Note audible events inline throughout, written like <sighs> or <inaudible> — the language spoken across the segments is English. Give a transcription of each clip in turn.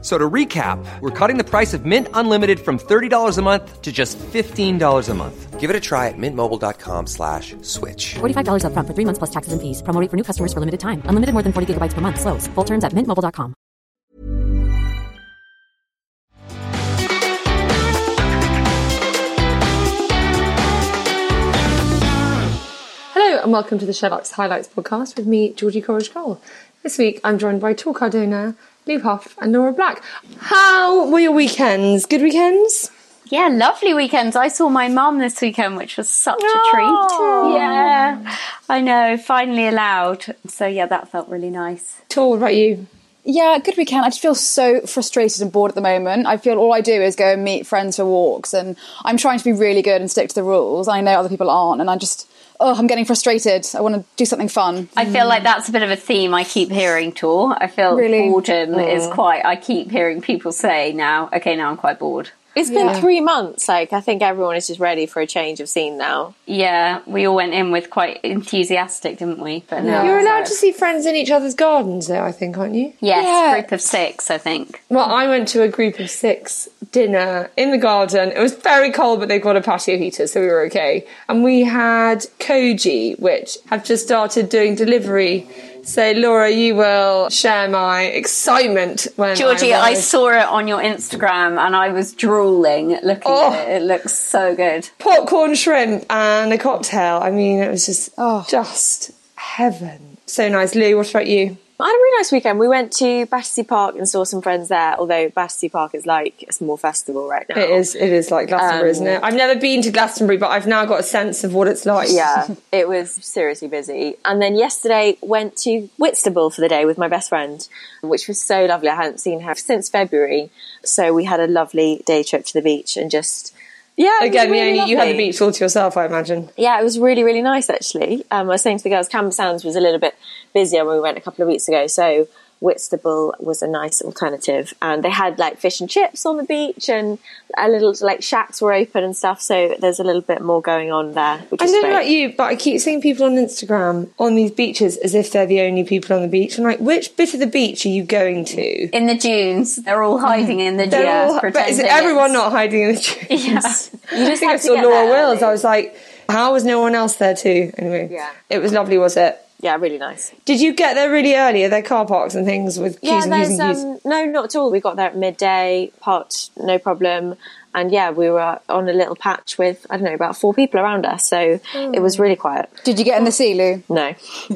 F- So to recap, we're cutting the price of Mint Unlimited from $30 a month to just $15 a month. Give it a try at mintmobile.com slash switch. $45 upfront for three months plus taxes and fees. Promo rate for new customers for limited time. Unlimited more than 40 gigabytes per month. Slows. Full terms at mintmobile.com. Hello and welcome to the SheerLuxe Highlights podcast with me, Georgie Coleridge Coles. This week I'm joined by Tor Cardona, Lou Hoff and Laura Black. How were your weekends? Good weekends? Yeah, lovely weekends. I saw my mum this weekend, which was such a treat. Yeah, I know, finally allowed. So yeah, that felt really nice. Tor, what about you? Yeah, good weekend. I just feel so frustrated and bored at the moment. I feel all I do is go and meet friends for walks, and I'm trying to be really good and stick to the rules. I know other people aren't, and I just, oh, I'm getting frustrated. I want to do something fun. I feel like that's a bit of a theme I keep hearing, Tor. I feel Really? boredom is quite. I keep hearing people say now, okay, now I'm quite bored. It's been three months. Like I think everyone is just ready for a change of scene now. Yeah, we all went in with quite enthusiastic, didn't we? But now You're allowed like- to see friends in each other's gardens, though, I think, aren't you? Yes, Yeah. group of six, I think. Well, I went to a group of six dinner in the garden. It was very cold, but they've got a patio heater, so we were okay. And we had Koji, which have just started doing delivery. So, Laura, you will share my excitement when Georgie, I, I saw it on your Instagram and I was drooling looking Oh. at it. It oh. looks so good. popcorn shrimp and a cocktail. I mean, it was just Oh. just heaven. So nice, Lou. What about you? I had a really nice weekend. We went to Battersea Park and saw some friends there. Although Battersea Park is like a small festival right now. It is. It is like Glastonbury, Um, isn't it? I've never been to Glastonbury, but I've now got a sense of what it's like. Yeah, <laughs> it was seriously busy. And then yesterday went to Whitstable for the day with my best friend, which was so lovely. I hadn't seen her since February, so we had a lovely day trip to the beach and just yeah. Again, really yeah, you had the beach all to yourself, I imagine. Yeah, it was really, really nice actually. Um, I was saying to the girls, Camber Sands was a little bit busier when we went a couple of weeks ago, so Whitstable was a nice alternative. And they had like fish and chips on the beach, and a little like shacks were open and stuff. So there's a little bit more going on there, which I is don't know about you, but I keep seeing people on Instagram on these beaches as if they're the only people on the beach. I'm like, which bit of the beach are you going to? In the dunes, they're all hiding in the dunes. They're all- but is pretending everyone not hiding in the dunes? <laughs> Yeah. You just think I saw Laura there Wills. early. I was like, how was no one else there too? Anyway, Yeah. it was lovely, was it? Yeah, really nice. Did you get there really early? Are there car parks and things with queues Yeah, and queues there's and queues? um, no, not at all. We got there at midday, parked no problem, and yeah, we were on a little patch with I don't know about four people around us, so it was really quiet. Did you get in the sea, Lou? No, <laughs>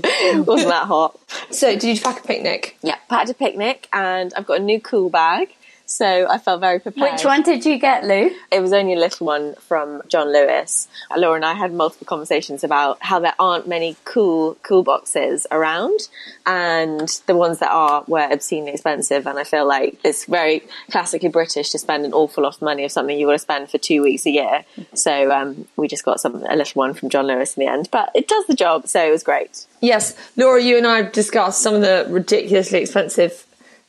wasn't that hot. <laughs> So, did you pack a picnic? Yeah, packed a picnic, and I've got a new cool bag, so I felt very prepared. Which one did you get, Lou? It was only a little one from John Lewis. Laura and I had multiple conversations about how there aren't many cool cool boxes around, and the ones that are were obscenely expensive. And I feel like it's very classically British to spend an awful lot of money of something you want to spend for two weeks a year. So um, we just got some a little one from John Lewis in the end, but it does the job, so it was great. Yes, Laura, you and I have discussed some of the ridiculously expensive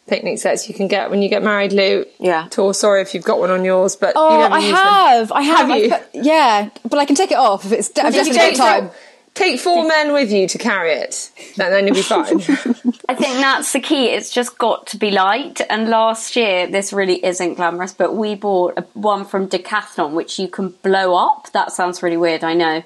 picnic sets you can get when you get married, Lou. Yeah. Tor, oh, sorry if you've got one on yours, but Oh, you never I use them. have. I have. Have I you? put- yeah, but I can take it off if it's. I've Just definitely got time. Take four men with you to carry it, and then you'll be fine. <laughs> I think that's the key. It's just got to be light. And last year, this really isn't glamorous, but we bought a, one from Decathlon, which you can blow up. That sounds really weird, I know.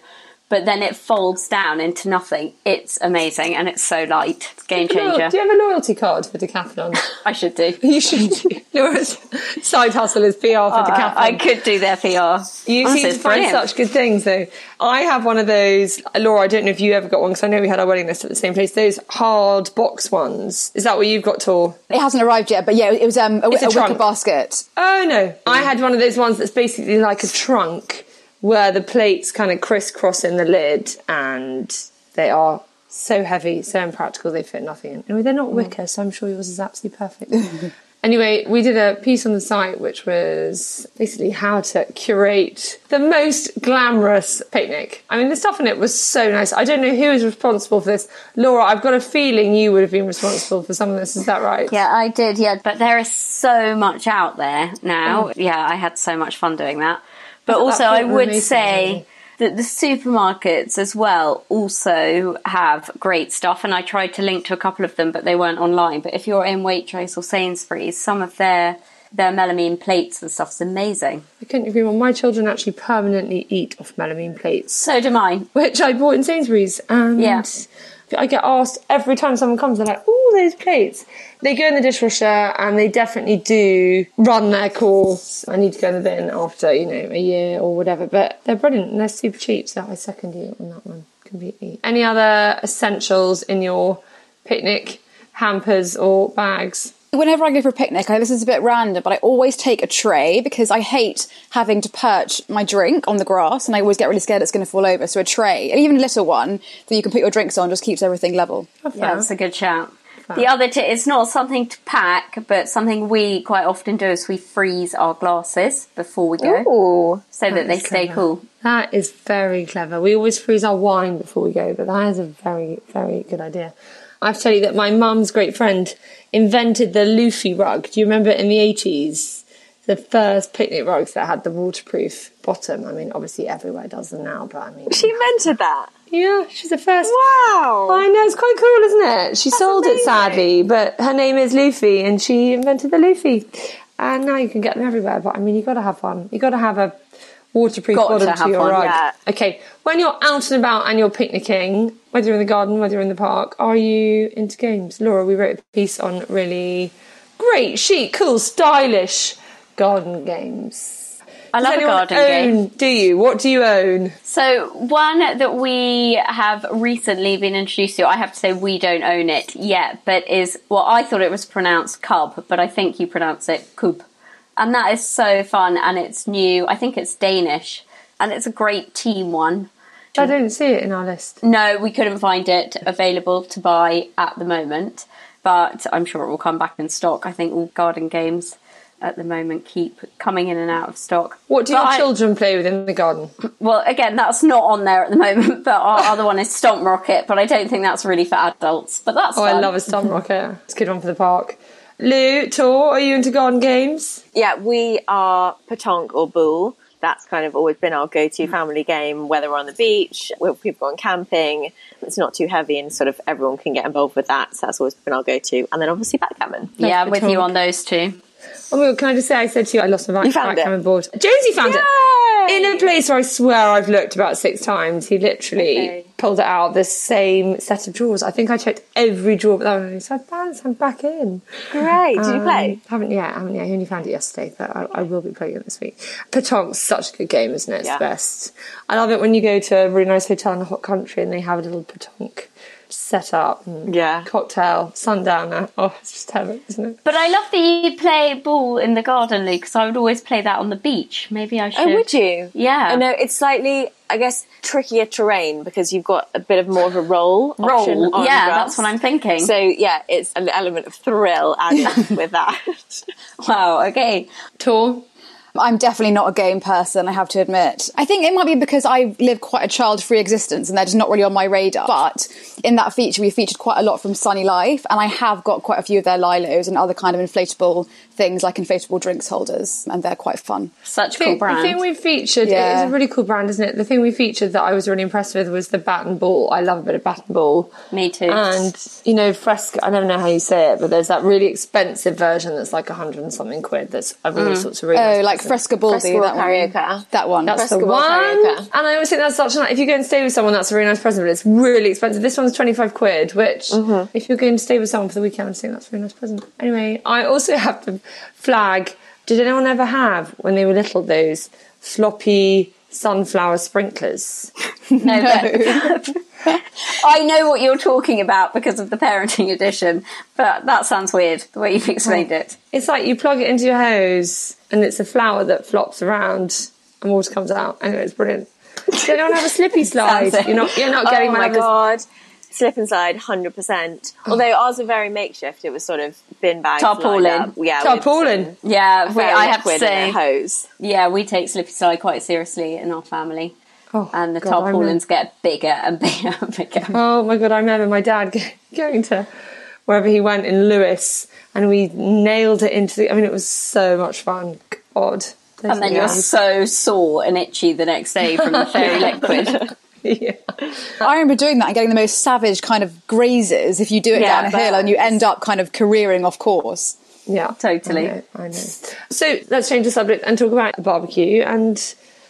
But then it folds down into nothing. It's amazing and it's so light. It's a game changer. Do you have a loyalty card for Decathlon? <laughs> I should do. <laughs> you should. do. Laura's side hustle is PR for Decathlon. I could do their PR. You Honestly, seem to find brilliant. such good things, though. I have one of those. Laura, I don't know if you ever got one because I know we had our wedding list at the same place. Those hard box ones. Is that what you've got, Tor? It hasn't arrived yet, but yeah, it was um, a, It's a a, wicker basket. Oh no, I had one of those ones that's basically like a trunk where the plates kind of crisscross in the lid, and they are so heavy, so impractical. They fit nothing in. Anyway, they're not mm. wicker, so I'm sure yours is absolutely perfect. <laughs> Anyway, we did a piece on the site which was basically how to curate the most glamorous picnic. I mean, the stuff in it was so nice. I don't know who is responsible for this. Laura, I've got a feeling you would have been responsible for some of this. Is that right? Yeah, I did, yeah. But there is so much out there now. Mm. Yeah, I had so much fun doing that. But also, I would say that the supermarkets as well also have great stuff. And I tried to link to a couple of them, but they weren't online. But if you're in Waitrose or Sainsbury's, some of their their melamine plates and stuff's amazing. I couldn't agree more. My children actually permanently eat off melamine plates. So do mine. which I bought in Sainsbury's. And Yeah. I get asked every time someone comes, they're like, "Oh, those plates." They go in the dishwasher, and they definitely do run their course. I need to go in the bin after you know a year or whatever, but they're brilliant and they're super cheap. So I second you on that one completely. Any other essentials in your picnic hampers or bags? Whenever I go for a picnic, I know this is a bit random, but I always take a tray because I hate having to perch my drink on the grass and I always get really scared it's going to fall over. So a tray, and even a little one that you can put your drinks on, just keeps everything level. Yeah, that's a good shout. The other tip, it's not something to pack, but something we quite often do is we freeze our glasses before we go. Ooh. so that they stay clever. cool. That is very clever. We always freeze our wine before we go, but that is a very, very good idea. I have to tell you that my mum's great friend invented the Luffy rug. Do you remember in the 80s? The first picnic rugs that had the waterproof bottom. I mean, obviously everywhere does them now, but I mean. She invented that. Yeah, she's the first. Wow. I know, it's quite cool, isn't it? She sold it sadly, but her name is Luffy and she invented the Luffy. And now you can get them everywhere, but I mean, you've gotta have one. You've gotta have a waterproof Got bottom to, have your one, rug. yeah. Okay, when you're out and about and you're picnicking, whether you're in the garden, whether you're in the park, are you into games? Laura, we wrote a piece on really great, chic, cool, stylish garden games. I Does love garden own, game. Do you? What do you own? So one that we have recently been introduced to, I have to say we don't own it yet, but is well, I thought it was pronounced cub, but I think you pronounce it kub, and that is so fun and it's new. I think it's Danish, and it's a great team one. I didn't see it in our list. No, we couldn't find it available to buy at the moment, but I'm sure it will come back in stock. I think all garden games at the moment keep coming in and out of stock. What do But your I- children play with in the garden? Well, again, that's not on there at the moment, <laughs> but our other one is Stomp Rocket, but I don't think that's really for adults. But that's Oh, I love a stomp rocket. It's a good one for the park. Lou, Tor, are you into garden games? Yeah, we are petanque or boule. That's kind of always been our go-to mm. family game, whether we're on the beach, whether people going camping. It's not too heavy and sort of everyone can get involved with that. So that's always been our go-to. And then obviously backgammon. Yeah, I'm with you on those two. Oh my god, can I just say, I said to you, I lost my You back, found backgammon it? board. Josie found Yay! it! In a place where I swear I've looked about six times. He literally Okay. Pulled it out the same set of drawers. I think I checked every drawer, but that one, said, Balance, I'm back in. Great. Did you Um, play? Haven't yet. Haven't yet. I only found it yesterday, but I, I will be playing it this week. Petanque's such a good game, isn't it? It's Yeah. the best. I love it when you go to a really nice hotel in a hot country and they have a little petanque set up. And Yeah. Cocktail, sundowner. Oh, it's just heaven, isn't it? But I love that you play ball in the garden, Lou, because I would always play that on the beach. Maybe I should. Oh, would you? Yeah. I know it's slightly, I guess, trickier terrain because you've got a bit of more of a roll. option Roll. on Yeah, grass. that's what I'm thinking. So yeah, it's an element of thrill added <laughs> with that. wow, okay. Tor, I'm definitely not a game person, I have to admit. I think it might be because I live quite a child free existence and they're just not really on my radar. But in that feature, we featured quite a lot from Sunny Life, and I have got quite a few of their Lilos and other kind of inflatable things like inflatable drinks holders, and they're quite fun. Such a cool thing, brand. the thing we featured, Yeah. it is a really cool brand, isn't it? The thing we featured that I was really impressed with was the bat and ball. I love a bit of bat and ball. Me too. And, you know, fresco. I never know how you say it, but there's that really expensive version that's like a hundred and something quid that's of all mm. sorts of really Oh, nice like presents. Frescobol, that one. Carioca. That one. That's the one. Carioca. And I always think that's such a nice, if you go and stay with someone, that's a really nice present, but it's really expensive. This one's 25 quid, which, mm-hmm. if you're going to stay with someone for the weekend, I think that's a really nice present. Anyway, I also <laughs> have to flag, did anyone ever have, when they were little, those floppy sunflower sprinklers? <laughs> No, but- <laughs> I know what you're talking about because of the parenting edition, but that sounds weird the way you've explained it. It's like you plug it into your hose, and it's a flower that flops around, and water comes out. Anyway, it's brilliant. Does anyone have a slippy <laughs> slide? You're not, you're not getting oh my those- god. Slip and slide, hundred percent. Hmm. Although ours were very makeshift. It was sort of bin bags, Tarpaulin. lined up. yeah, with Tarpaulin. some Yeah, we, I have to say, hose. yeah, we take slippy slide quite seriously in our family. Oh, and the God, I tarpaulins get bigger and <laughs> bigger and bigger. Oh my god, I remember my dad going to wherever he went in Lewis and we nailed it into the I mean it was so much fun. God. and then you're so sore and itchy the next day from the <laughs> fairy liquid. <laughs> yeah. I remember doing that and getting the most savage kind of grazes if you do it Yeah, down a hill and you end up kind of careering off course. Yeah, Totally. I know, I know. So let's change the subject and talk about the barbecue. And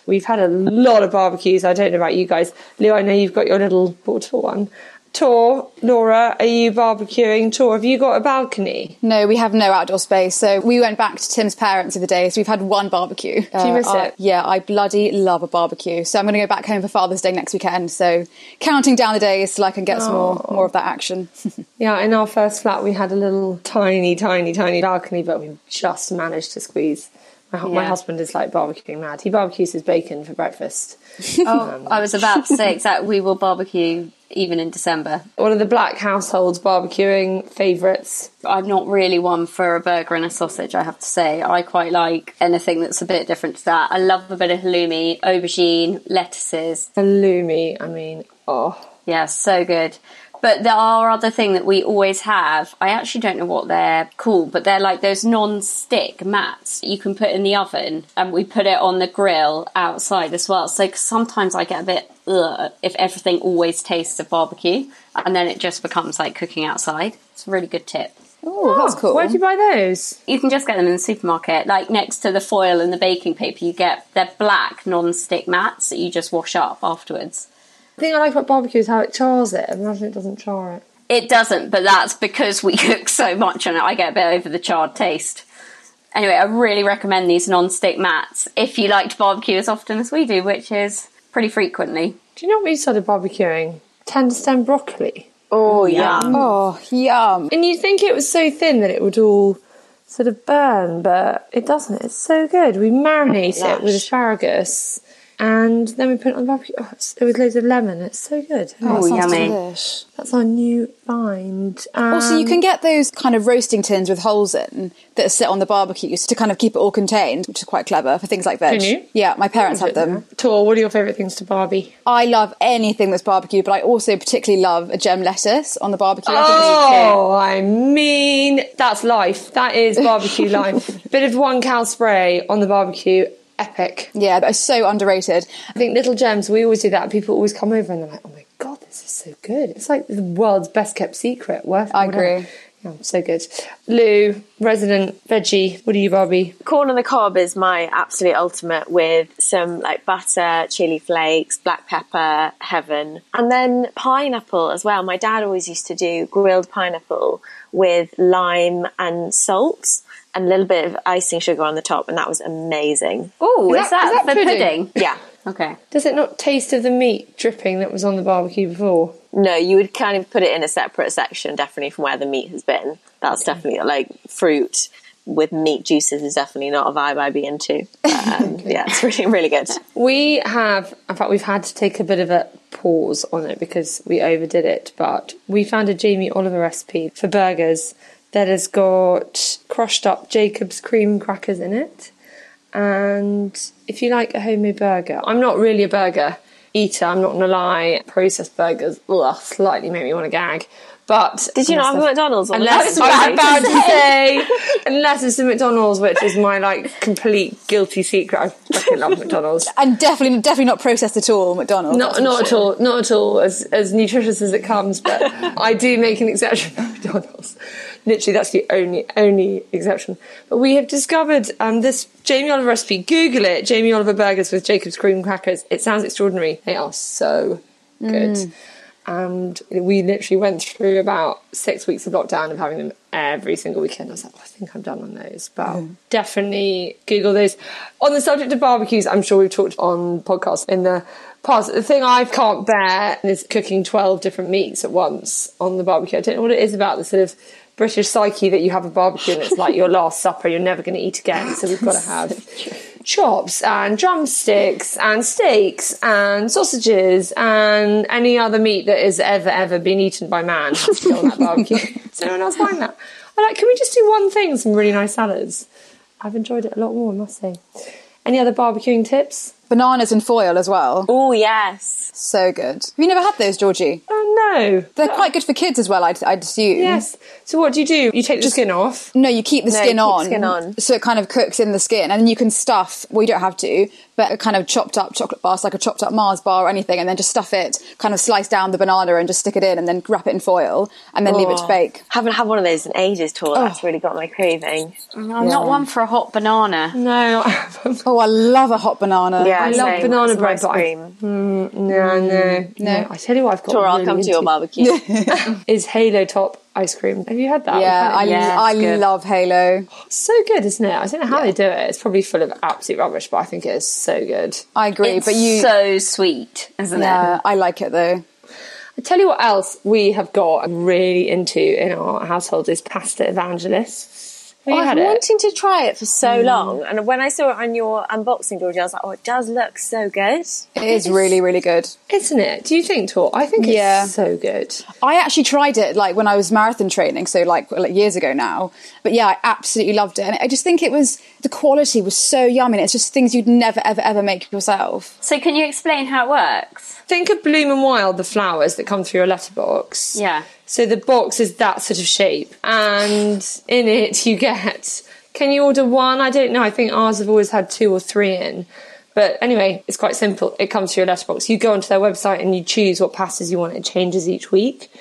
we've had a lot of barbecues. I don't know about you guys. Lou, I know you've got your little portable one. Tor, Laura, are you barbecuing? Tor, have you got a balcony? No, we have no outdoor space. So we went back to Tim's parents the other day. So we've had one barbecue. Do you miss uh, it? yeah, I bloody love a barbecue. So I'm going to go back home for Father's Day next weekend. So counting down the days till I can get some more, oh. more of that action. <laughs> Yeah, in our first flat, we had a little tiny, tiny, tiny balcony, but we just managed to squeeze. My, hu- my husband is like barbecuing mad. He barbecues his bacon for breakfast. <laughs> oh, I was about to say exactly. We will barbecue even in December. One of the black households barbecuing favourites. I'm not really one for a burger and a sausage, I have to say. I quite like anything that's a bit different to that. I love a bit of halloumi, aubergine, lettuces. Halloumi, I mean, oh. Yeah, so good. But there are other thing that we always have. I actually don't know what they're called, but they're like those non-stick mats you can put in the oven, and we put it on the grill outside as well. So sometimes I get a bit ugh if everything always tastes of barbecue, and then it just becomes like cooking outside. It's a really good tip. Oh, that's cool. Where'd you buy those? You can just get them in the supermarket. Like next to the foil and the baking paper, you get they're black non-stick mats that you just wash up afterwards. The thing I like about barbecue is how it chars it. Imagine it doesn't char it. It doesn't, but that's because we <laughs> cook so much on it. I get a bit over the charred taste. Anyway, I really recommend these non-stick mats if you like to barbecue as often as we do, which is pretty frequently. Do you know what we started barbecuing? Tender stem broccoli. Oh yum! Oh, yum. And you'd think it was so thin that it would all sort of burn, but it doesn't. It's so good. We marinate it with asparagus and then we put it on the barbecue. Oh, it's, it was loads of lemon. It's so good. Oh, That yummy. delish. That's our new find. Also, you Um, can get those kind of roasting tins with holes in that sit on the barbecues to kind of keep it all contained, which is quite clever for things like veg. Can you? Yeah, my parents have them. Tor, what are your favourite things to Barbie? I love anything that's barbecue, but I also particularly love a gem lettuce on the barbecue. Oh, I mean, that's life. That is barbecue <laughs> life. A bit of one cow spray on the barbecue, epic. Yeah, that's so underrated. I think Little Gems, we always do that. People always come over and they're like, oh my God, this is so good. It's like the world's best kept secret. Worth I whatever. agree. Yeah, so good. Lou, resident veggie, what are you, Barbie? Corn on the cob is my absolute ultimate with some like butter, chili flakes, black pepper, heaven, and then pineapple as well. My dad always used to do grilled pineapple with lime and salt and a little bit of icing sugar on the top, and that was amazing. Oh, Is is, that- that, is that for pudding? pudding? Yeah. <laughs> Okay. Does it not taste of the meat dripping that was on the barbecue before? No, you would kind of put it in a separate section, definitely from where the meat has been. That's definitely like fruit with meat juices is definitely not a vibe I'd be into. <laughs> But, um, yeah, it's really, really good. We have, in fact, we've had to take a bit of a pause on it because we overdid it, but we found a Jamie Oliver recipe for burgers that has got crushed up Jacob's cream crackers in it. And if you like a homemade burger, I'm not really a burger eater, I'm not gonna lie. Processed burgers, ugh, slightly make me want to gag. But Did you not have a McDonald's Unless I was about to say, unless it's the McDonald's, which is my like complete guilty secret. I fucking love McDonald's. <laughs> And definitely, definitely not processed at all, McDonald's. Not, not at sure. all, not at all as, as nutritious as it comes, but <laughs> I do make an exception for McDonald's. Literally, that's the only, only exception. But we have discovered um, this Jamie Oliver recipe. Google it, Jamie Oliver burgers with Jacob's cream crackers. It sounds extraordinary. They are so good. And we literally went through about six weeks of lockdown of having them every single weekend. I was like, oh, I think I'm done on those. But definitely Google those. On the subject of barbecues, I'm sure we've talked on podcasts in the past. The thing I can't bear is cooking 12 different meats at once on the barbecue. I don't know what it is about the sort of British psyche that you have a barbecue and it's like your <laughs> last supper, you're never going to eat again. So we've got to have <laughs> chops and drumsticks and steaks and sausages and any other meat that has ever ever been eaten by man has to go on that barbecue. <laughs> Does anyone else find that? I'm like, can we just do one thing? Some really nice salads. I've enjoyed it a lot more, I must say. Any other barbecuing tips? Bananas in foil as well. Oh yes. So good. Have you never had those, Georgie? Oh no. They're quite uh, good for kids as well, I'd, I'd assume. Yes. So what do you do? You take the skin off. No, you keep the No, skin, keep on, skin on. so it kind of cooks in the skin, and then you can stuff. Well, you don't have to, but a kind of chopped up chocolate bar, so like a chopped up Mars bar or anything, and then just stuff it. Kind of slice down the banana and just stick it in, and then wrap it in foil, and then leave it to Oh. bake. Haven't had one of those in ages, Tor. Oh. That's really got my craving. I'm not one for a hot banana. No. Oh, I love a hot banana. Yeah, I love same. banana Some bread, ice but I- cream. Mm, no, mm. no, no. I tell you what, I've got. Tor, I'll really come to your into barbecue. <laughs> Is Halo Top ice cream? Have you had that? Yeah, I, We've had it. Yeah, I good. love Halo. It's so good, isn't it? I don't know how they do it. It's probably full of absolute rubbish, but I think it is so good. I agree, It's but you, so sweet, isn't yeah, it? I like it though. I tell you what else we have got really into in our household is pasta evangelists. Have I've had been it? wanting to try it for so mm. long, and when I saw it on your unboxing, Georgie, I was like, "Oh, it does look so good." It is really, really good. Isn't it? Do you think, Tor? I think it's Yeah. so good. I actually tried it like when I was marathon training, so like, like years ago now. But yeah, I absolutely loved it, and I just think it was the quality was so yummy. And it's just things you'd never, ever, ever make yourself. So can you explain how it works? Think of Bloom and Wild, the flowers that come through your letterbox. Yeah. So the box is that sort of shape, and in it you get. Can you order one? I don't know. I think ours have always had two or three in. But anyway, it's quite simple. It comes to your letterbox. You go onto their website and you choose what pastas you want. It changes each week.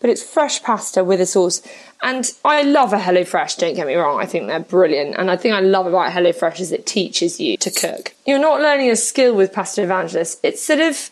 But it's fresh pasta with a sauce. And I love a HelloFresh, don't get me wrong. I think they're brilliant. And I think I love about HelloFresh is it teaches you to cook. You're not learning a skill with Pasta Evangelist. It's sort of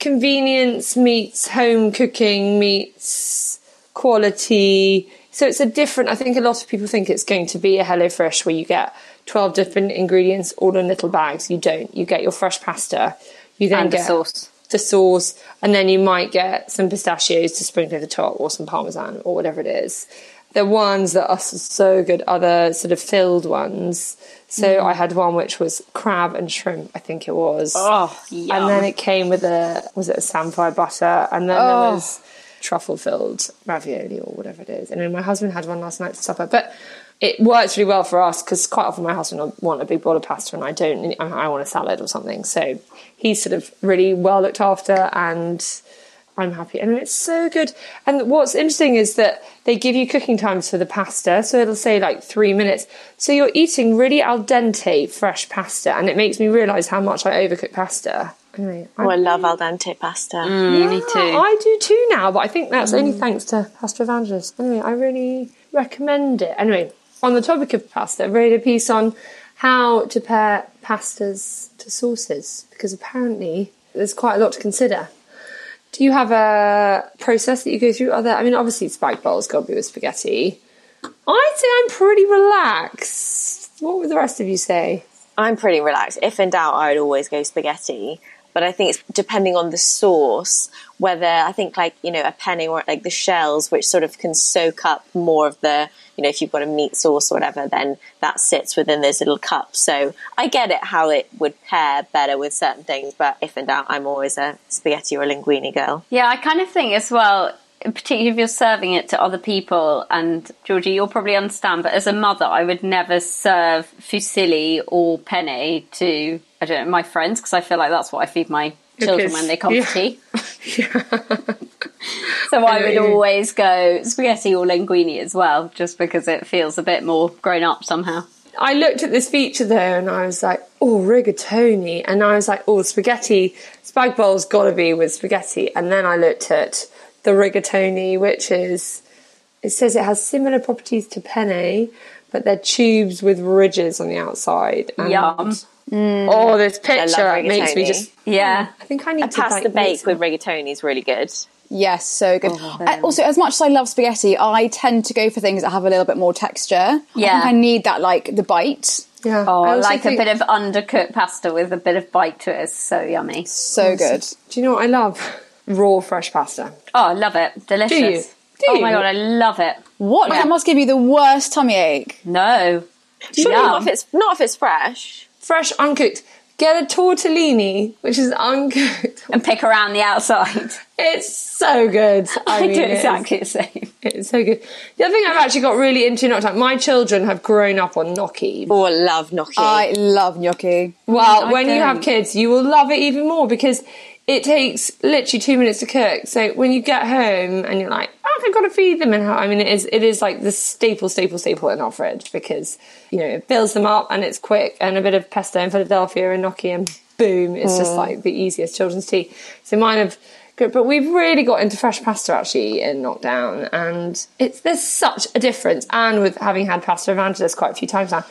convenience meets home cooking meets quality. So it's a different. I think a lot of people think it's going to be a HelloFresh where you get twelve different ingredients all in little bags. You don't. You get your fresh pasta. You then And the get sauce. the sauce, and then you might get some pistachios to sprinkle over the top, or some parmesan, or whatever it is. The ones that are so good are the sort of filled ones. So mm. I had one which was crab and shrimp, I think it was. Oh, yum. And then it came with a was it a samphire butter, and then there oh. was truffle filled ravioli or whatever it is. And then my husband had one last night for supper, but it works really well for us because quite often my husband will want a big bowl of pasta and I don't. I want a salad or something. So he's sort of really well looked after and. I'm happy. And it's so good. And what's interesting is that they give you cooking times for the pasta. So it'll say like three minutes. So you're eating really al dente fresh pasta. And it makes me realise how much I overcook pasta. Anyway, Oh, I love al dente pasta. Mm, me too. I do too now, but I think that's only thanks to Pasta Evangelist. Anyway, I really recommend it. Anyway, on the topic of pasta, I read a piece on how to pair pastas to sauces because apparently there's quite a lot to consider. Do you have a process that you go through? Other, I mean, obviously spag bowls got to be with spaghetti. I'd say I'm pretty relaxed. What would the rest of you say? I'm pretty relaxed. If in doubt, I would always go spaghetti. But I think it's depending on the sauce, whether I think like, you know, a penne or like the shells, which sort of can soak up more of the, you know, if you've got a meat sauce or whatever, then that sits within those little cups. So I get it how it would pair better with certain things. But if in doubt, I'm always a spaghetti or a linguine girl. Yeah, I kind of think as well, particularly if you're serving it to other people, and Georgie, you'll probably understand, but as a mother, I would never serve fusilli or penne to, I don't know, my friends, because I feel like that's what I feed my children kids, when they come yeah. <laughs> for tea. so I would always go spaghetti or linguine as well, just because it feels a bit more grown up somehow. I looked at this feature though, and I was like, "Oh, rigatoni," and I was like, "Oh, spaghetti spag bowl's got to be with spaghetti." And then I looked at the rigatoni, which is it says it has similar properties to penne, but they're tubes with ridges on the outside. And, Yum. Oh, this picture makes me just. Yeah. I think I need A to pasta like, bake with rigatoni is really good. Yes, so good. Uh, also, as much as I love spaghetti, I tend to go for things that have a little bit more texture. I Yeah. think I need that, like the bite. Yeah, Oh, I like think- a bit of undercooked pasta with a bit of bite to it is so yummy. So good. Do you know what I love? Raw fresh pasta. Oh, I love it. Delicious. Do you? Do oh my god, I love it. What? That must give you the worst tummy ache. No. Surely Yum. not if it's not if it's fresh. fresh, uncooked. Get a tortellini, which is uncooked. And pick around the outside. <laughs> It's so good. <laughs> I, I, mean, do exactly the same. It's so good. The other thing I've actually got really into in lockdown, my children have grown up on gnocchi. Oh, I love gnocchi. I love gnocchi. Well, I when you have kids, you will love it even more because it takes literally two minutes to cook. So when you get home and you're like, oh, I've got to feed them, and how I mean, it is it is like the staple, staple, staple in our fridge because you know it fills them up and it's quick and a bit of pesto and Philadelphia and gnocchi and boom, it's just mm. like the easiest children's tea. So mine have. But we've really got into fresh pasta actually in lockdown, and it's there's such a difference. And with having had pasta evangelist quite a few times now,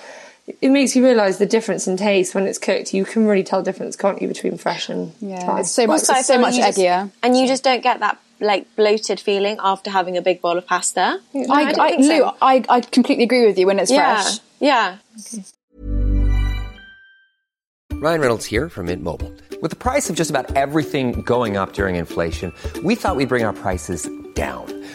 it makes you realise the difference in taste when it's cooked. You can really tell the difference, can't you, between fresh and Yeah, dry? it's so much, Also, it's so much you just- eggier. and you just don't get that like bloated feeling after having a big bowl of pasta. I, don't I, think so. Lou, I, I completely agree with you when it's yeah, fresh. yeah. Ryan Reynolds here from Mint Mobile. With the price of just about everything going up during inflation, we thought we'd bring our prices down.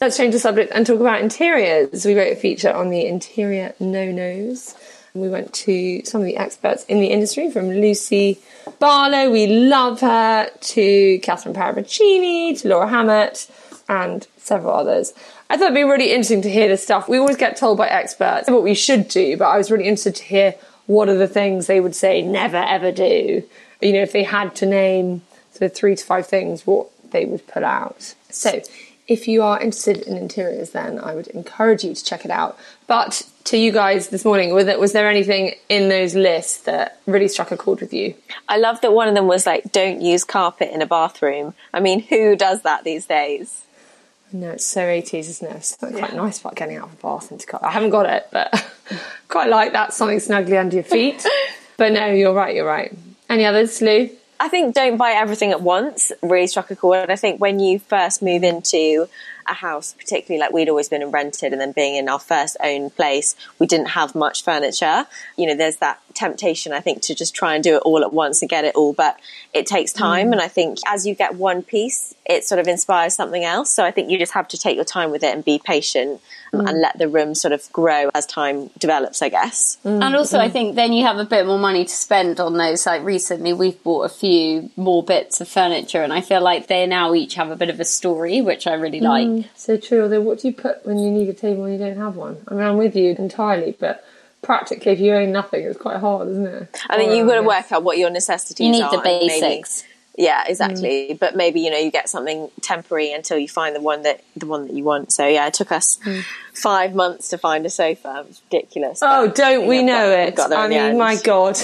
Let's change the subject and talk about interiors. We wrote a feature on the interior no-nos. We went to some of the experts in the industry, from Lucy Barlow, we love her, to Catherine Parabacini, to Laura Hammett, and several others. I thought it'd be really interesting to hear this stuff. We always get told by experts what we should do, but I was really interested to hear what are the things they would say never ever do. You know, if they had to name sort of three to five things, what they would put out. So, if you are interested in interiors, then I would encourage you to check it out. But to you guys this morning, was there, was there anything in those lists that really struck a chord with you? I love that one of them was like, "Don't use carpet in a bathroom." I mean, who does that these days? No, it's so 80s, isn't it? It's quite nice about getting out of a bath into car. I haven't got it, but <laughs> quite like that, something snugly under your feet. <laughs> but no, you're right, you're right. Any others, Lou? I think don't buy everything at once really struck a chord. I think when you first move into a house, particularly like we'd always been in rented and then being in our first own place, we didn't have much furniture. You know, there's that temptation, I think, to just try and do it all at once and get it all, but it takes time. Mm. And I think as you get one piece, it sort of inspires something else. So I think you just have to take your time with it and be patient um, and let the room sort of grow as time develops, I guess. Mm. And also, I mm. think then you have a bit more money to spend on those. Like recently, we've bought a few more bits of furniture, and I feel like they now each have a bit of a story, which I really like. So true. Although, what do you put when you need a table and you don't have one? I mean, I'm with you entirely, but practically, if you own nothing, it's quite hard, isn't it? I think you've got to work out what your necessities You need are. the and maybe- basics. Yeah, exactly. But maybe you know you get something temporary until you find the one that the one that you want. So yeah, it took us five months to find a sofa. It was ridiculous. Oh, but, don't we we've know got- it? got I mean, end. my God.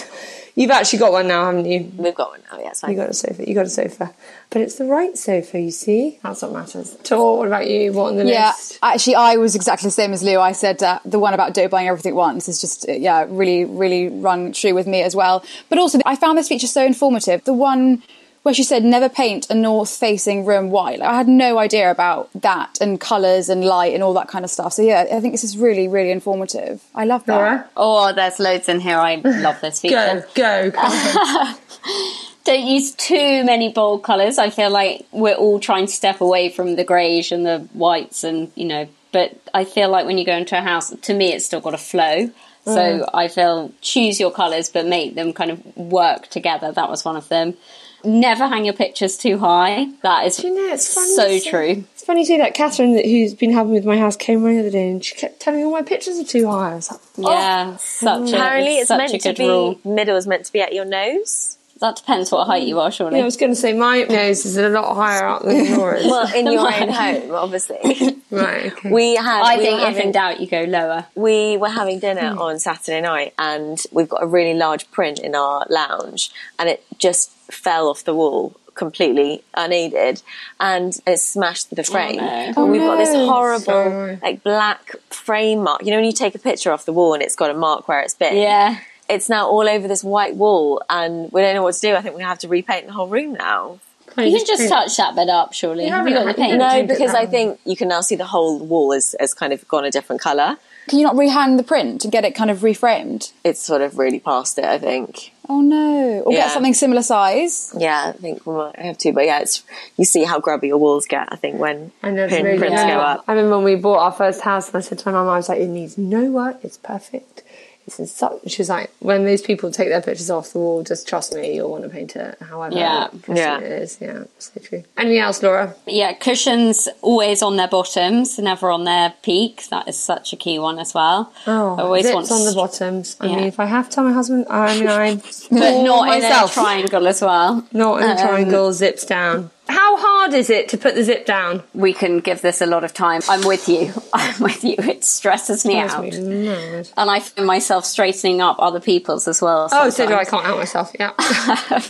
You've actually got one now, haven't you? we've got one now. Yes, I You got a sofa. You got a sofa, but it's the right sofa. You see, that's what matters. Tor, what about you? What on the Yeah, list? actually, I was exactly the same as Lou. I said uh, the one about don't buying everything at once is just, uh, yeah, really, really rung true with me as well. But also, I found this feature so informative. The one where she said never paint a north facing room white. Like, I had no idea about that and colours and light and all that kind of stuff. So, yeah, I think this is really, really informative. I love that. Laura, Oh, there's loads in here. I love this go, <laughs> feature. go. Come on. <laughs> Don't use too many bold colours. I feel like we're all trying to step away from the greys and the whites, and you know. But I feel like when you go into a house, to me, it's still got a flow. So mm. I feel choose your colours, but make them kind of work together. That was one of them. Never hang your pictures too high. That is you know, it's funny. so true. It's funny too that Catherine, that- who's been helping with my house, came around the other day and she kept telling me all my pictures are too high. I was like, oh. Yeah, such a Apparently, it's such meant a to be rule. middle is meant to be at your nose. That depends what height you are, surely. Yeah, I was going to say my nose is a lot higher up than Laura's. Well, in your own home, <laughs> obviously. right. <laughs> Okay. We had. I we think were if in doubt, you go lower. we were having dinner hmm. on Saturday night and we've got a really large print in our lounge and it just fell off the wall completely unaided and it smashed the oh, frame. no. And oh, we've got this horrible Sorry. like black frame mark. You know when you take a picture off the wall and it's got a mark where it's been? Yeah. It's now all over this white wall and we don't know what to do. I think we're gonna have to repaint the whole room now. You can just touch that bit up, surely. You Have you got the paint? No, because I um, think you can now see the whole wall has, has kind of gone a different colour. Can you not rehang the print and get it kind of reframed? It's sort of really past it, I think. Oh no! Or Yeah. get something similar size. Yeah, I think we might have to. But yeah, it's you see how grubby your walls get. I think when I know, it's print, really prints good. go up. I remember when we bought our first house, and I said to my mum, I was like, "It needs no work. It's perfect. It's in such." She was like, "When these people take their pictures off the wall, just trust me, you'll want to paint it. However, Yeah. Yeah. it is. Yeah, so true. Anything else, Laura? Yeah, cushions always on their bottoms, never on their peak. That is such a key one as well. Oh, I always zips want on the str- bottoms. I Yeah. mean, if I have to, my husband. I mean, I <laughs> but not myself. in a triangle as well. Not in a Um, triangle, zips down. How hard is it to put the zip down? We can give this a lot of time. I'm with you. <laughs> I'm with you. It stresses me out. me. And I find myself straightening up other people's as well. Oh, so do I sometimes. can't help myself. Yeah.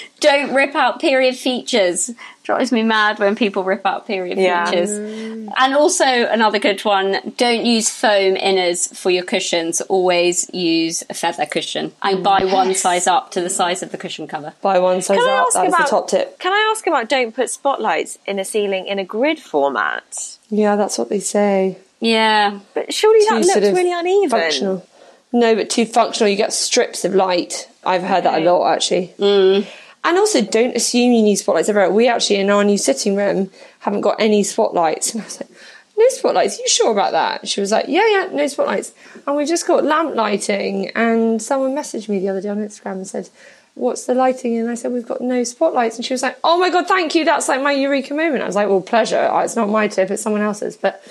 <laughs> Don't rip out period features. Drives me mad when people rip out period Yeah. features. And also another good one: don't use foam inners for your cushions. Always use a feather cushion and buy one size up to the size of the cushion cover. Buy one size Can up. That's about the top tip. Can I ask about don't put spotlights in a ceiling in a grid format? Yeah, that's what they say. Yeah, But surely that too looks sort of really uneven. Functional. No, but too functional. You get strips of light. I've heard that a lot actually. Mm. And also, don't assume you need spotlights everywhere. We actually, in our new sitting room, haven't got any spotlights. <laughs> And I was like, no spotlights? Are you sure about that? She was like, yeah, yeah, no spotlights. And we've just got lamp lighting. And someone messaged me the other day on Instagram and said, what's the lighting? And I said, we've got no spotlights. And she was like, oh my God, thank you. That's like my eureka moment. I was like, well, pleasure. Uh, It's not my tip, it's someone else's. But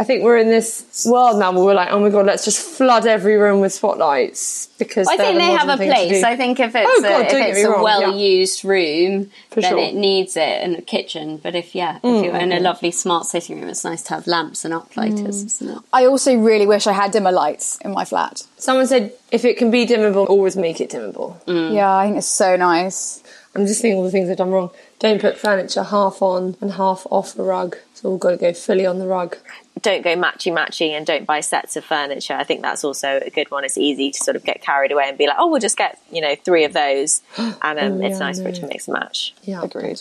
I think we're in this world now where we're like, oh my God, let's just flood every room with spotlights because I think the they have a place. I think if it's Oh, God, a, if it's a wrong, well-used room, For then sure. it needs it in the kitchen. But if yeah, if Mm, you're in a lovely smart sitting room, it's nice to have lamps and uplighters, isn't it? I also really wish I had dimmer lights in my flat. Someone said, if it can be dimmable, always make it dimmable. Yeah, I think it's so nice. I'm just thinking all the things I've done wrong. Don't put furniture half on and half off the rug. It's all got to go fully on the rug. Don't go matchy matchy and don't buy sets of furniture. I think that's also a good one. It's easy to sort of get carried away and be like, oh, we'll just get you know three of those, <gasps> and um, Oh, it's yeah, nice for it to mix and match. Yeah, agreed.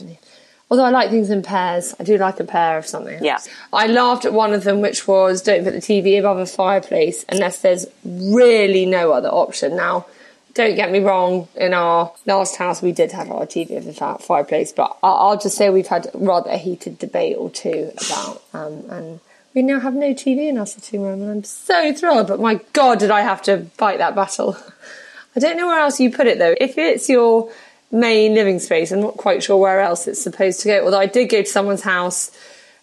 Although I like things in pairs, I do like a pair of something. Yeah. I laughed at one of them, which was don't put the TV above a fireplace unless there's really no other option. Now, don't get me wrong, in our last house we did have our TV over the fireplace, but I'll just say we've had rather a heated debate or two about, um, and we now have no TV in our sitting room, and I'm so thrilled. But my God, did I have to fight that battle? <laughs> I don't know where else you put it though. If it's your main living space, I'm not quite sure where else it's supposed to go. Although I did go to someone's house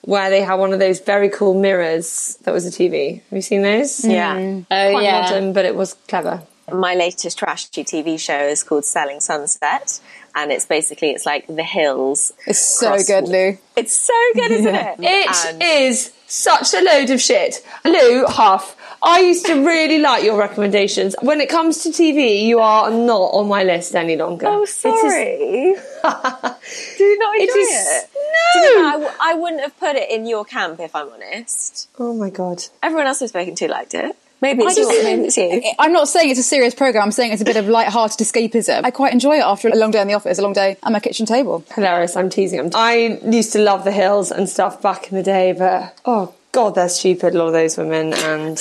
where they had one of those very cool mirrors that was a TV. Have you seen those? Yeah. Mm. Oh Quite yeah, modern, but it was clever. My latest trashy TV show is called Selling Sunset, and it's basically it's like The Hills. It's so Cross- good, Lou. It's so good, isn't <laughs> it? It is And- such a load of shit. Lou, Huff, I used to really like your recommendations. When it comes to TV, you are not on my list any longer. Oh, It is- sorry. <laughs> Do you not enjoy It is- it? No. Be fair, I, w- I wouldn't have put it in your camp if I'm honest. Oh my god. Everyone else I've spoken to liked it. Maybe it's, I just- your, maybe it's you. I'm not saying it's a serious program. I'm saying it's a bit of light-hearted escapism. I quite enjoy it after a long day in the office, a long day at my kitchen table. Hilarious. I'm teasing. I'm I used to love the hills and stuff back in the day, but oh god, they're stupid. A lot of those women, and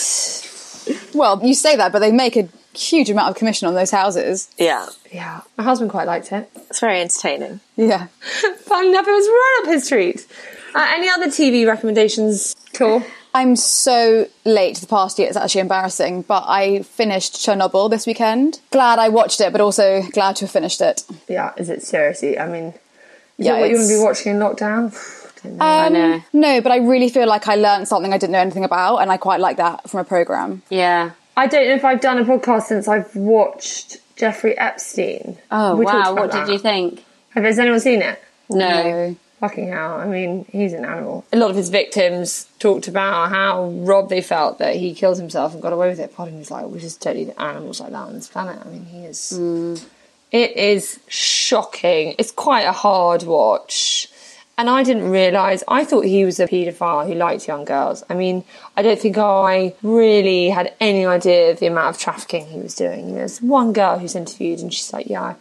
Well, you say that, but they make a huge amount of commission on those houses. Yeah, yeah, my husband quite liked it. it's very entertaining. Yeah. <laughs> Fun enough. It was right up his street. Uh, any other TV recommendations? Cool. I'm so late to the party, it's actually embarrassing, but I finished Chernobyl this weekend. Glad I watched it, but also glad to have finished it. Yeah. Is it seriously? I mean, is Yeah, it what you want to be watching in lockdown? <sighs> Don't know. Um. No, but I really feel like I learned something I didn't know anything about, and I quite like that from a program. yeah. I don't know if I've done a podcast since I've watched Jeffrey Epstein. Oh We wow! about What that. did you think? Have has anyone seen it? No. Fucking hell. I mean, he's an animal. A lot of his victims talked about how robbed they felt that he killed himself and got away with it. Part of me was like, we're just don't animals like that on this planet. I mean, he is. Mm. It is shocking. It's quite a hard watch. And I didn't realise, I thought he was a paedophile who liked young girls. I mean, I don't think I really had any idea of the amount of trafficking he was doing. You know, there's one girl who's interviewed and she's like, yeah, I,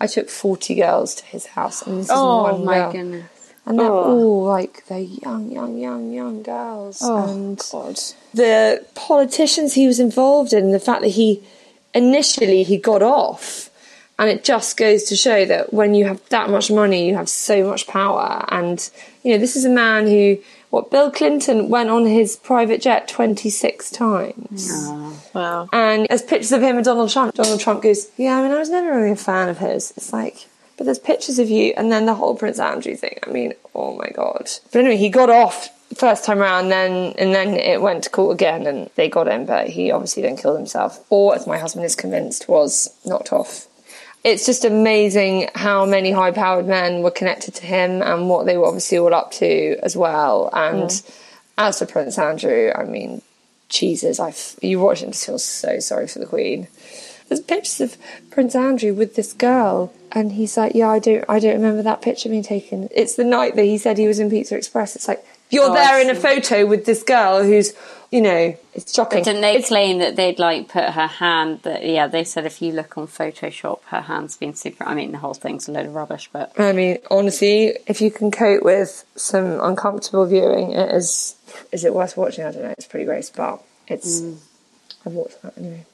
I took 40 girls to his house. And this is Oh one my girl. goodness. And they're Oh. all like, they're young, young, young, young girls. Oh, and God. the politicians he was involved in, the fact that he initially he got off. And it just goes to show that when you have that much money, you have so much power. And, you know, this is a man who, what, Bill Clinton went on his private jet 26 times. Wow. And there's pictures of him and Donald Trump. Donald Trump goes, Yeah, I mean, I was never really a fan of his. It's like, but there's pictures of you. And then the whole Prince Andrew thing. I mean, oh my God. But anyway, he got off first time around, then and then it went to court again and they got him, but he obviously then killed himself. Or, as my husband is convinced, was knocked off. It's just amazing how many high powered men were connected to him and what they were obviously all up to as well. And mm. as for Prince Andrew, I mean, Jesus, I you watch it and just feel so sorry for the Queen. There's pictures of Prince Andrew with this girl, and he's like, "Yeah, I don't, I don't remember that picture being taken." It's the night that he said he was in Pizza Express. It's like you're Oh, there in a photo with this girl who's, you know, it's shocking. But didn't they It's- claim that they'd like put her hand? That yeah, they said if you look on Photoshop, her hand's been super. I mean, the whole thing's a load of rubbish, but I mean, honestly, if you can cope with some uncomfortable viewing, it is. Is it worth watching? I don't know. It's pretty gross, but it's. Mm. I've watched that anyway.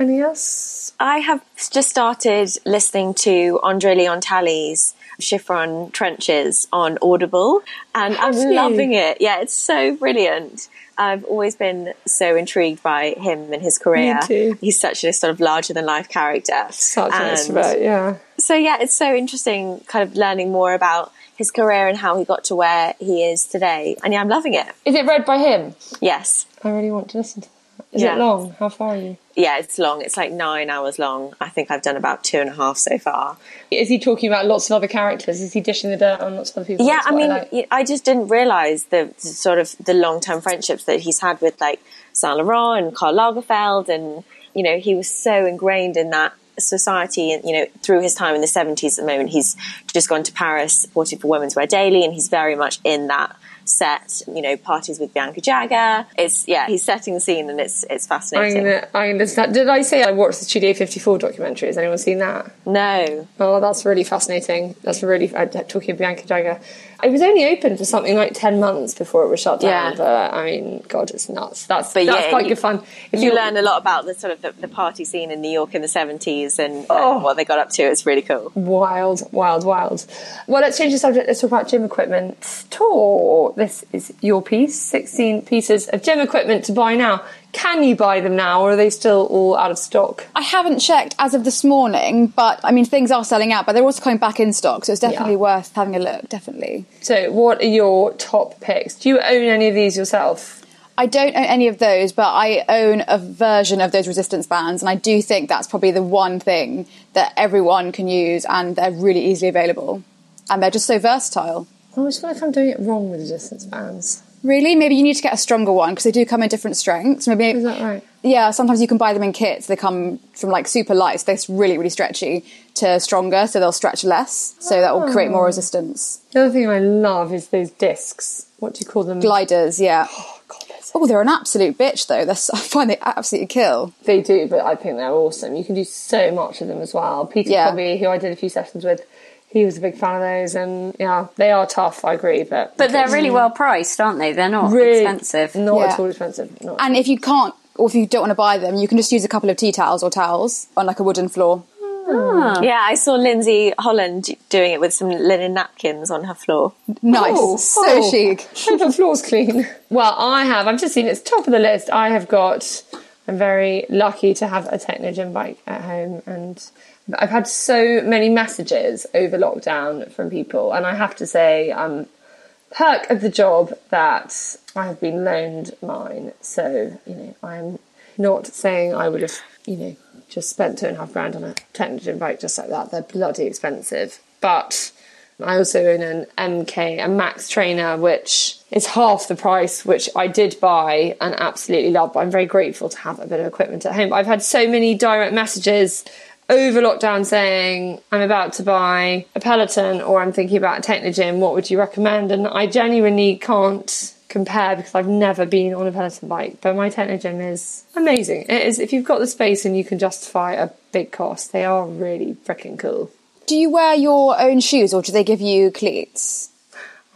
Anything else? I have just started listening to Andre Leon Talley's Chiffon Trenches on Audible, and Have I'm you? loving it. Yeah, it's so brilliant. I've always been so intrigued by him and his career. too. He's such a sort of larger than life character. Such an extrovert, yeah. so yeah, it's so interesting kind of learning more about his career and how he got to where he is today. And yeah, I'm loving it. Is it read by him? Yes. I really want to listen to that. Is Yeah. it long? How far are you? Yeah, it's long. It's like nine hours long. I think I've done about two and a half so far. Is he talking about lots of other characters? Is he dishing the dirt on lots of other people? Yeah, I mean, like. y- I just didn't realize the sort of the long term friendships that he's had with like Saint Laurent and Karl Lagerfeld, and you know, he was so ingrained in that society, and you know, through his time in the seventies. At the moment, he's just gone to Paris, supporting for Women's Wear Daily, and he's very much in that set. You know, parties with Bianca Jagger. It's yeah, he's setting the scene, and it's it's I'm fascinating. gonna, I'm gonna start. Did I say I watched the Studio 54 documentary? Has anyone seen that? No, Oh, that's really fascinating. That's really uh, talking of Bianca Jagger. It was only open for something like ten months before it was shut down. Yeah. But I mean, God, it's nuts. That's But that's yeah, quite you- good fun. If you learn a lot about the sort of the, the party scene in New York in the seventies and Oh. uh, what they got up to. It's really cool. Wild, wild, wild. Well, let's change the subject. Let's talk about gym equipment. Tor. This is your piece. 16 pieces of gym equipment to buy now. Can you buy them now, or are they still all out of stock? I haven't checked as of this morning, but I mean things are selling out, but they're also coming back in stock, so it's definitely Yeah. worth having a look. Definitely. So, what are your top picks? Do you own any of these yourself? I don't own any of those, but I own a version of those resistance bands, and I do think that's probably the one thing that everyone can use, and they're really easily available, and they're just so versatile. I always feel like I'm doing it wrong with resistance bands. Really, maybe you need to get a stronger one because they do come in different strengths. Maybe Is that right? Yeah, sometimes you can buy them in kits. They come from like super light, so they're really, really stretchy, to stronger, so they'll stretch less, so that will create more ah. resistance. The other thing I love is those discs. What do you call them? Gliders, yeah. <gasps> Oh, God, they're so- Oh, they're an absolute bitch though. They're so, <laughs> I find they absolutely kill. They do, but I think they're awesome. You can do so much with them as well. Peter Yeah. Cobby, who I did a few sessions with, he was a big fan of those, and yeah, they are tough. I agree, but but they're really well priced, aren't they? They're not really expensive. Not Yeah. at all expensive. Not And if you can't, or if you don't want to buy them, you can just use a couple of tea towels or towels on like a wooden floor. Ah. Yeah, I saw Lindsay Holland doing it with some linen napkins on her floor. Nice, Oh, so oh. chic. <laughs> Hope the floor's clean. Well, I have. I've just seen it's top of the list. I have got. I'm very lucky to have a Technogym bike at home, and I've had so many messages over lockdown from people, and I have to say, um, perk of the job that I have been loaned mine. So you know, I'm not saying I would have, you know, just spent two and a half grand on a Technogym bike just like that. They're bloody expensive. But I also own an MK, a Max trainer, which is half the price, which I did buy and absolutely love. But I'm very grateful to have a bit of equipment at home. I've had so many direct messages over lockdown saying I'm about to buy a Peloton or I'm thinking about a Technogym. What would you recommend? And I genuinely can't compare because I've never been on a Peloton bike, but my Technogym is amazing. It is if you've got the space and you can justify a big cost, they are really freaking cool. Do you wear your own shoes or do they give you cleats?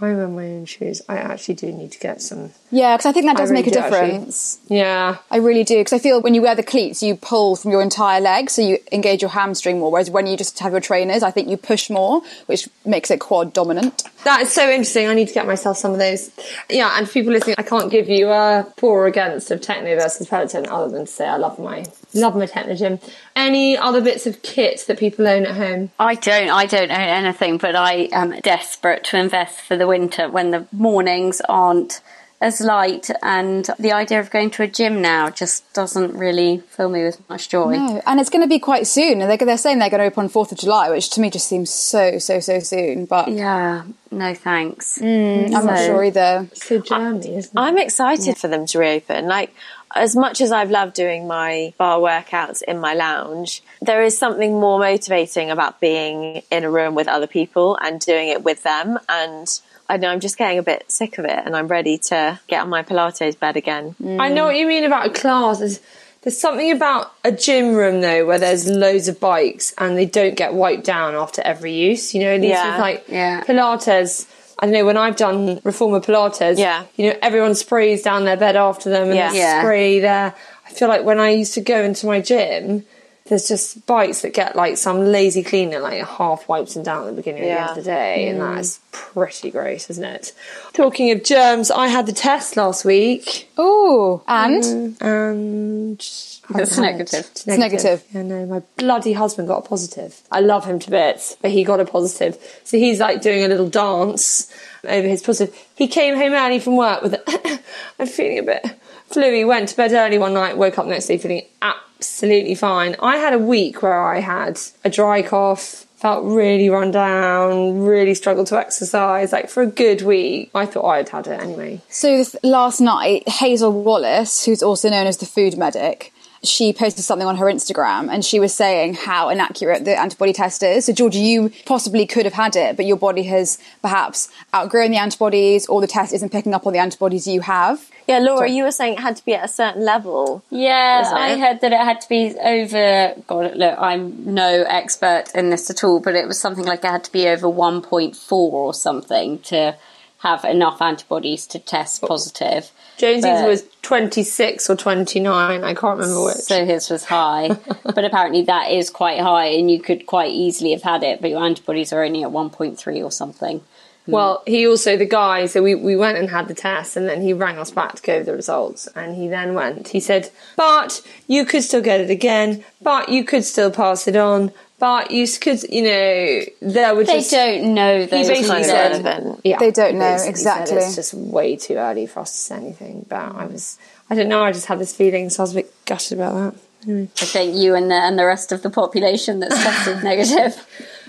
I wear my own shoes. I actually do need to get some. Yeah, because I think that does really make a do, actually. difference. Yeah, I really do because I feel when you wear the cleats, you pull from your entire leg, so you engage your hamstring more. Whereas when you just have your trainers, I think you push more, which makes it quad dominant. that is so interesting. I need to get myself some of those. Yeah, and for people listening, I can't give you a for or against of Techno versus Peloton other than to say I love my love my Technogym. Any other bits of kit that people own at home? I don't. I don't own anything, but I am desperate to invest for the winter when the mornings aren't as light, and the idea of going to a gym now just doesn't really fill me with much joy. No, and it's going to be quite soon, and they're, they're saying they're going to open on Fourth of July, which to me just seems so so so soon. But Yeah, no thanks. Mm, I'm not sure either. So Germany, isn't it? I'm excited for them to reopen. Like, as much as I've loved doing my bar workouts in my lounge, there is something more motivating about being in a room with other people and doing it with them. And I know I'm just getting a bit sick of it and I'm ready to get on my Pilates bed again. Mm. I know what you mean about a class. There's, there's something about a gym room though where there's loads of bikes and they don't get wiped down after every use. You know, at least Yeah. with like Yeah. Pilates. I don't know when I've done reformer Pilates. Yeah. you know, everyone sprays down their bed after them and Yeah. there's Yeah. spray there. I feel like when I used to go into my gym. There's just bites that get like some lazy cleaner, like half wipes them down at the beginning Yeah. of the day, and that hmm. is pretty gross, isn't it? Talking of germs, I had the test last week. Oh, and mm, and It's I've negative. It's negative. Yeah, no, my bloody husband got a positive. I love him to bits, but he got a positive. So he's like doing a little dance over his positive. He came home early from work with a, <coughs> I'm feeling a bit fluey. Went to bed early one night, woke up next day feeling absolutely fine. I had a week where I had a dry cough. Felt really run down, really struggled to exercise. Like for a good week, I thought I'd had it anyway. So last night, Hazel Wallace, who's also known as the food medic, she posted something on her Instagram and she was saying how inaccurate the antibody test is. So Georgia, you possibly could have had it, but your body has perhaps outgrown the antibodies or the test isn't picking up on the antibodies you have. Yeah, Laura, you were saying it had to be at a certain level. Yeah, I heard that it had to be over. God, look, I'm no expert in this at all, but it was something like it had to be over 1.4 or something to have enough antibodies to test oh. positive. Jonesy's But- was 26 or 29, I can't remember which. So his was high, <laughs> but apparently that is quite high, and you could quite easily have had it, but your antibodies are only at 1.3 or something. Hmm. Well, he also, the guy, so we, we went and had the test and then he rang us back to go over the results and he then went, he said, but you could still get it again, but you could still pass it on, but you could, you know, there were They just... don't know those basically kind of said- Yeah, They don't know, basically said exactly. It's just way too early for us to say anything, but I was, I don't know, I just had this feeling, so I was a bit gutted about that. Anyway. I think you and the and the rest of the population that's <laughs> tested negative.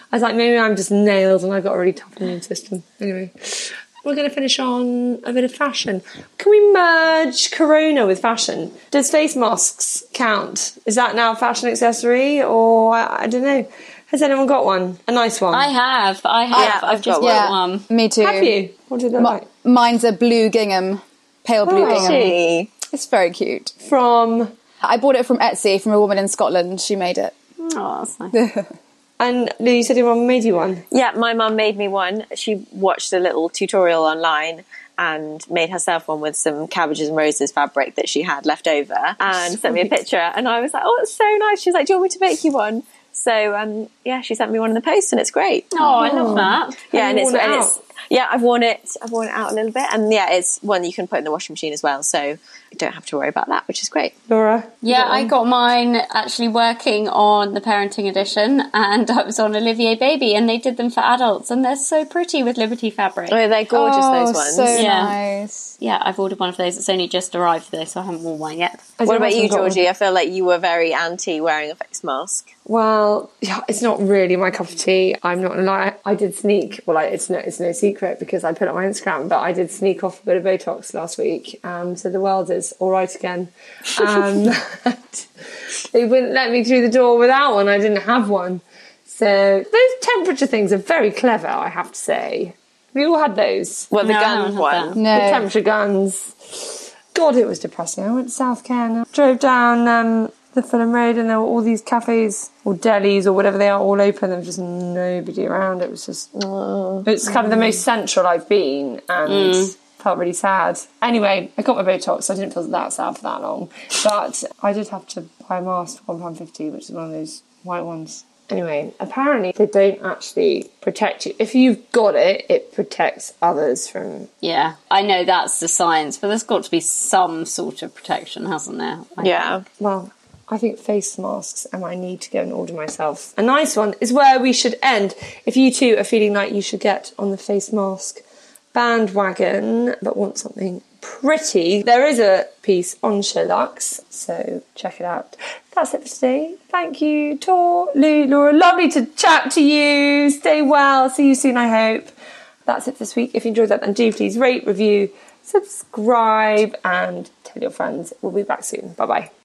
I was like, maybe I'm just nailed and I've got a really tough immune system. Anyway, we're going to finish on a bit of fashion. Can we merge Corona with fashion? Does face masks count? Is that now a fashion accessory or I, I don't know? Has anyone got one? A nice one? I have, I have, Yeah, I've I've just got got Yeah, one. me too. Have you? What did it look like? mine's a blue gingham, pale blue Oh. gingham. Gee. It's very cute. From, I bought it from Etsy from a woman in Scotland. She made it. Oh, that's nice. <laughs> and Lou, you said your mum made you one. Yeah, my mum made me one. She watched a little tutorial online and made herself one with some cabbages and roses fabric that she had left over and sent me a picture. And I was like, oh, it's so nice. She's like, do you want me to make you one? So, um, yeah, she sent me one in the post and it's great. Oh, I love that. yeah, and it's, worn and it's yeah, I've worn it. I've worn it out a little bit, and yeah, it's one you can put in the washing machine as well, so you don't have to worry about that, which is great. Laura? Yeah, I got mine actually working on the parenting edition, and <laughs> I was on Olivier Baby, and they did them for adults, and they're so pretty with Liberty fabric. Oh, they're gorgeous. oh, those ones. so Yeah. nice. Yeah, I've ordered one of those. It's only just arrived though, so I haven't worn one yet. I What about you, some Georgie? I feel like you were very anti wearing a face mask. Well, yeah, it's not really my cup of tea. I'm not gonna lie. I did sneak. Well, like, it's no, it's no secret because I put it on my Instagram. But I did sneak off a bit of Botox last week. Um, so the world is all right again. Um, <laughs> <laughs> they wouldn't let me through the door without one. I didn't have one. So those temperature things are very clever. I have to say. We all had those? Well, the No, I gun one. No. The temperature guns. God, it was depressing. I went to South Ken, drove down um, the Fulham Road, and there were all these cafes or delis or whatever they are all open. There was just nobody around. It was just. It's kind of the most central I've been, and mm. felt really sad. Anyway, I got my Botox. So I didn't feel that sad for that long, but I did have to buy a mask for one pound fifty, which is one of those white ones. Anyway, apparently they don't actually protect you. If you've got it, it protects others from Yeah, I know that's the science, but there's got to be some sort of protection, hasn't there? I Yeah. well, I think face masks, and I need to go and order myself a nice one. Is where we should end. If you too are feeling like you should get on the face mask bandwagon, but want something pretty, there is a piece on SheerLuxe, so check it out. That's it for today. Thank you, Tor, Lou, Laura. Lovely to chat to you. Stay well. See you soon, I hope. That's it for this week. If you enjoyed that, then do please rate, review, subscribe, and tell your friends. We'll be back soon. Bye bye.